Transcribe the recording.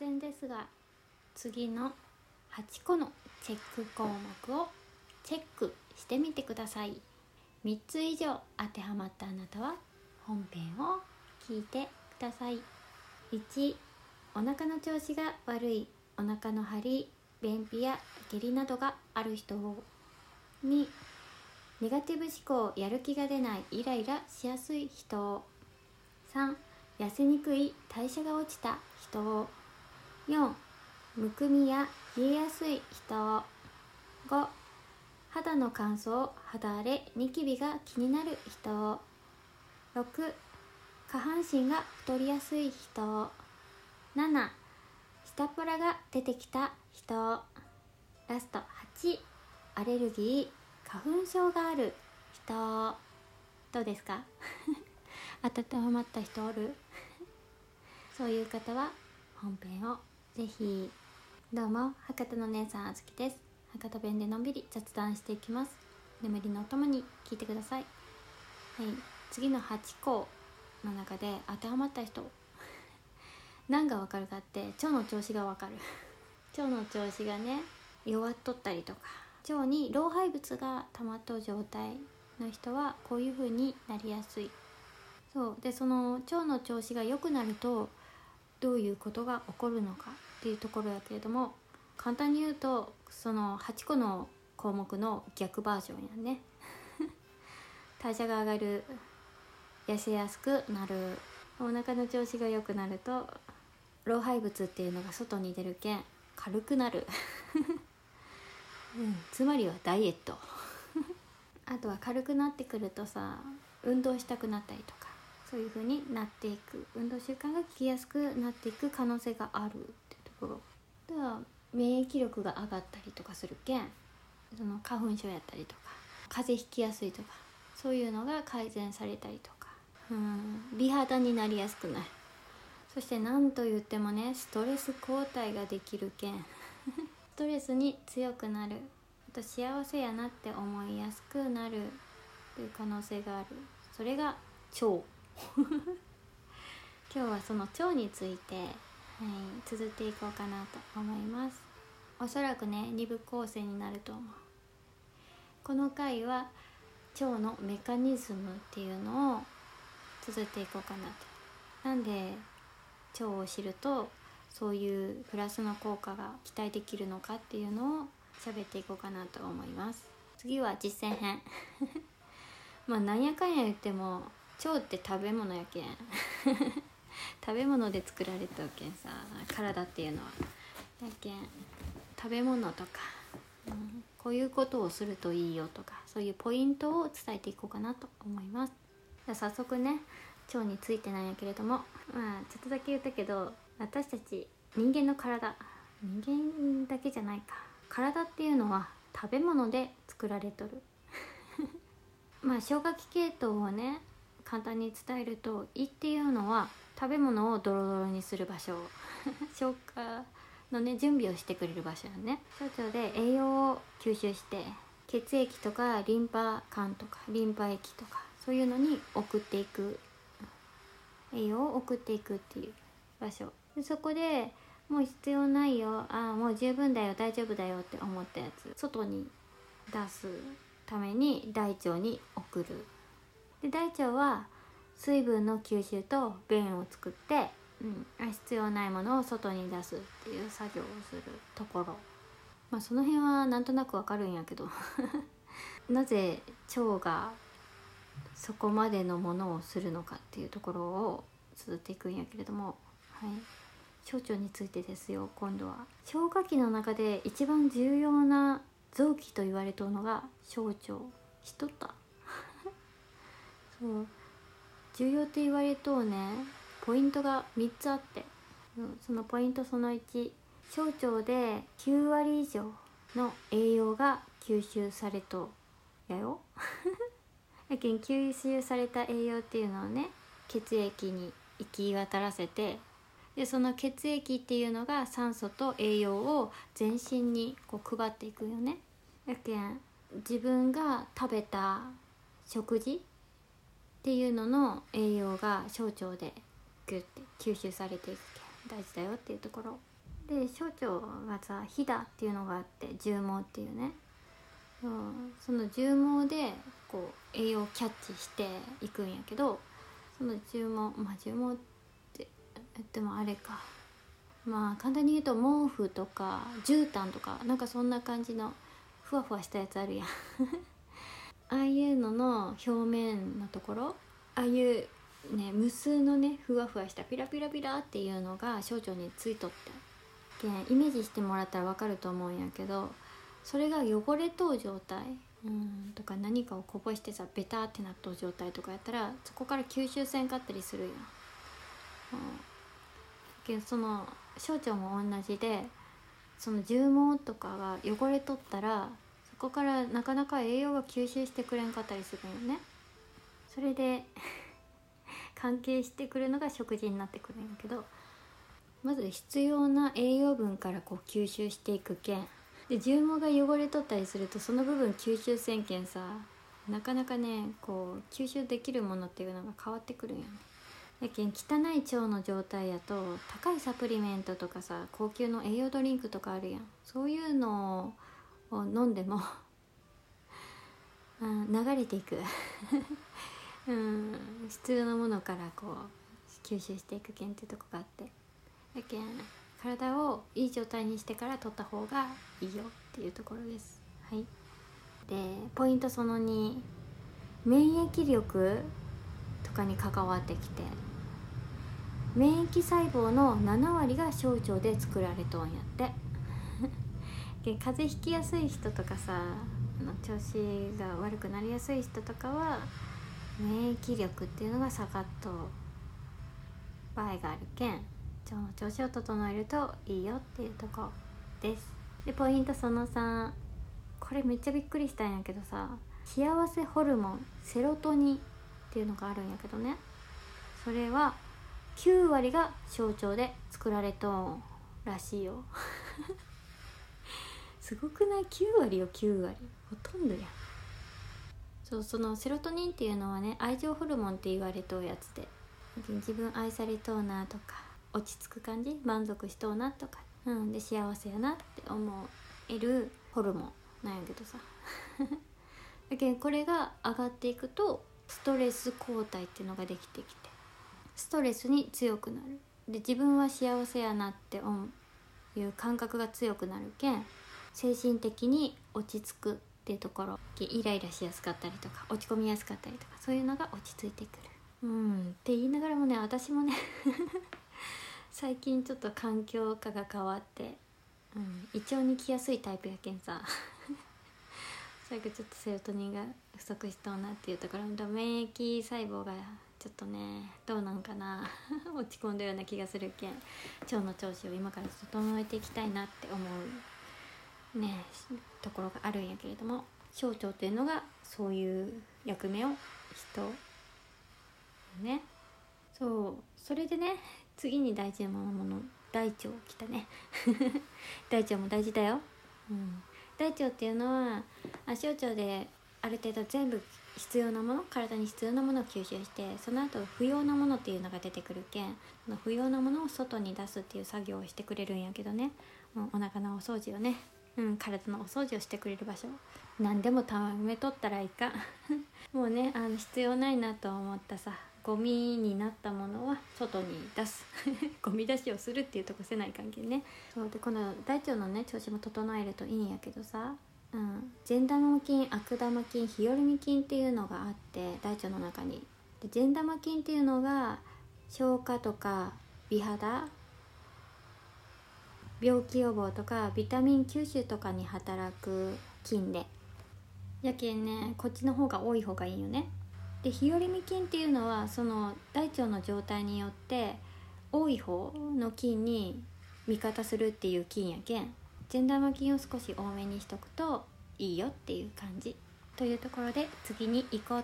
然ですが次の8個のチェック項目をチェックしてみてください。3つ以上当てはまったあなたは本編を聞いてください。1お腹の調子が悪いお腹の張り便秘や下痢などがある人を2ネガティブ思考やる気が出ないイライラしやすい人。を3痩せにくい代謝が落ちた人。4むくみや冷えやすい人。5肌の乾燥肌荒れニキビが気になる人。6下半身が太りやすい人。7下っ腹が出てきた人。ラスト8アレルギー花粉症がある人。どうですか？温まった人おる？そういう方は本編をぜひ。どうも博多の姉さんあずきです。博多弁でのんびり雑談していきます。眠りのお供に聞いてください。はい。次の8項の中で当てはまった人。何がわかるかって腸の調子がわかる。腸の調子がね弱っとったりとか。腸に老廃物が溜まっと状態の人はこういう風になりやすい。そう。でその腸の調子が良くなるとどういうことが起こるのか。っていうところやけれども簡単に言うとその8個の項目の逆バージョンやね。代謝が上がる痩せやすくなるお腹の調子が良くなると老廃物っていうのが外に出るけん軽くなる、うん、つまりはダイエット。あとは軽くなってくるとさ運動したくなったりとかそういう風になっていく。運動習慣が効きやすくなっていく可能性があるってところ。では免疫力が上がったりとかするけんその花粉症やったりとか風邪ひきやすいとかそういうのが改善されたりとか。うん美肌になりやすくないそして何と言ってもねストレス抗体ができるけん。ストレスに強くなる。あと幸せやなって思いやすくなる。という可能性がある。それが腸。今日はその腸について、はい、綴っていこうかなと思います。おそらくね2部構成になると思う。この回は腸のメカニズムっていうのを綴っていこうかなと。なんで腸を知るとそういうプラスの効果が期待できるのかっていうのを喋っていこうかなと思います。次は実践編。まあなんやかんや言っても腸って食べ物やけん。食べ物で作られたけんさ体っていうのは。やけん食べ物とか、うん、こういうことをするといいよとかそういうポイントを伝えていこうかなと思います。じゃ早速ね腸についてなんやけれどもまあちょっとだけ言ったけど私たち人間の体人間だけじゃないか。体っていうのは食べ物で作られとる。まあ消化器系統をね簡単に伝えると胃っていうのは食べ物をドロドロにする場所。消化のね準備をしてくれる場所よね。小腸で栄養を吸収して血液とかリンパ管とかリンパ液とかそういうのに送っていく。栄養を送っていくっていう場所。でそこでもう必要ないよ。ああもう十分だよ大丈夫だよって思ったやつ。外に出すために大腸に送る。で大腸は水分の吸収と便を作って、うん、必要ないものを外に出すっていう作業をするところ。まあその辺はなんとなくわかるんやけど。なぜ腸がそこまでのものをするのかっていうところを続っていくんやけれども。はい。小腸についてですよ今度は。消化器の中で一番重要な臓器と言われとるのが小腸。しとったそう。重要って言われとうねポイントが3つあって。うんそのポイントその1小腸で9割以上の栄養が吸収されとやよ。やけん吸収された栄養っていうのをね血液に行き渡らせてでその血液っていうのが酸素と栄養を全身にこう配っていくよね。やけん自分が食べた食事っていうのの栄養が小腸でギュッて吸収されていく大事だよっていうところ。で小腸がさ「ひだ」っていうのがあって重毛っていうね、うん、その重毛でこう栄養をキャッチしていくんやけどその重毛まあ重毛ってでもあれか。まあ簡単に言うと毛布とか絨毯とかなんかそんな感じのふわふわしたやつあるやん。ああいうのの表面のところああいうね無数のねふわふわしたピラピラピラっていうのが小腸についとってイメージしてもらったら分かると思うんやけどそれが汚れとう状態うんとか何かをこぼしてさベタってなっとう状態とかやったらそこから吸収せんかったりするやん。うん、けその小腸も同じでその重毛とかが汚れとったらこからなかなか栄養が吸収してくれんかったりするよね。それで 関係してくるのが食事になってくるんやけどまず必要な栄養分からこう吸収していくけん。で重毛が汚れとったりするとその部分吸収せんけんさなかなかねこう吸収できるものっていうのが変わってくるんやね。やけん汚い腸の状態やと高いサプリメントとかさ高級の栄養ドリンクとかあるやん。そういうのをを飲んでも、流れていく。うん必要なものからこう吸収していくけんっていうとこがあって。やけん体をいい状態にしてから取った方がいいよっていうところです。はい。でポイントその2免疫力とかに関わってきて免疫細胞の7割が小腸で作られとんやって。風邪ひきやすい人とかさ調子が悪くなりやすい人とかは免疫力っていうのが下がっと場合があるけん腸の調子を整えるといいよっていうとこです。でポイントその3これめっちゃびっくりしたんやけどさ幸せホルモンセロトニンっていうのがあるんやけどね。それは9割が小腸で作られとんらしいよ。すごくない？9割よ9割。ほとんどや。そうそのセロトニンっていうのはね愛情ホルモンって言われとうやつで。自分愛されとうなとか落ち着く感じ？満足しとうなとか、うん、で幸せやなって思えるホルモンなんやけどさ。だけどこれが上がっていくとストレス抗体っていうのができてきて。ストレスに強くなる。で自分は幸せやなって思ういう感覚が強くなるけん精神的に落ち着くっていうところイライラしやすかったりとか落ち込みやすかったりとかそういうのが落ち着いてくる。うんって言いながらもね私もね 最近ちょっと環境下が変わって、うん、胃腸に来やすいタイプやけんさ。最後ちょっとセロトニンが不足しとうなっていうところと免疫細胞がちょっとねどうなんかな 落ち込んだような気がするけん腸の調子を今から整えていきたいなって思う。ねところがあるんやけれども小腸っていうのがそういう役目を人ね。そうそれでね次に大事なもの大腸きたね。大腸も大事だよ、うん、大腸っていうのは小腸である程度全部必要なもの体に必要なものを吸収してその後不要なものっていうのが出てくるけん不要なものを外に出すっていう作業をしてくれるんやけどね、うん、お腹のお掃除をね、うん、体のお掃除をしてくれる場所。何でもためとったらいいか もうねあの必要ないなと思ったさゴミになったものは外に出す。ゴミ出しをするっていうとこせない関係ね。そうでこの大腸のね調子も整えるといいんやけどさうん、善玉菌悪玉菌日和見菌っていうのがあって大腸の中に。で善玉菌っていうのが消化とか美肌病気予防とかビタミン吸収とかに働く菌で。やけんねこっちの方が多い方がいいよね。で日和見菌っていうのはその大腸の状態によって多い方の菌に味方するっていう菌やけん。善玉菌を少し多めにしとくといいよっていう感じ。というところで次に行こう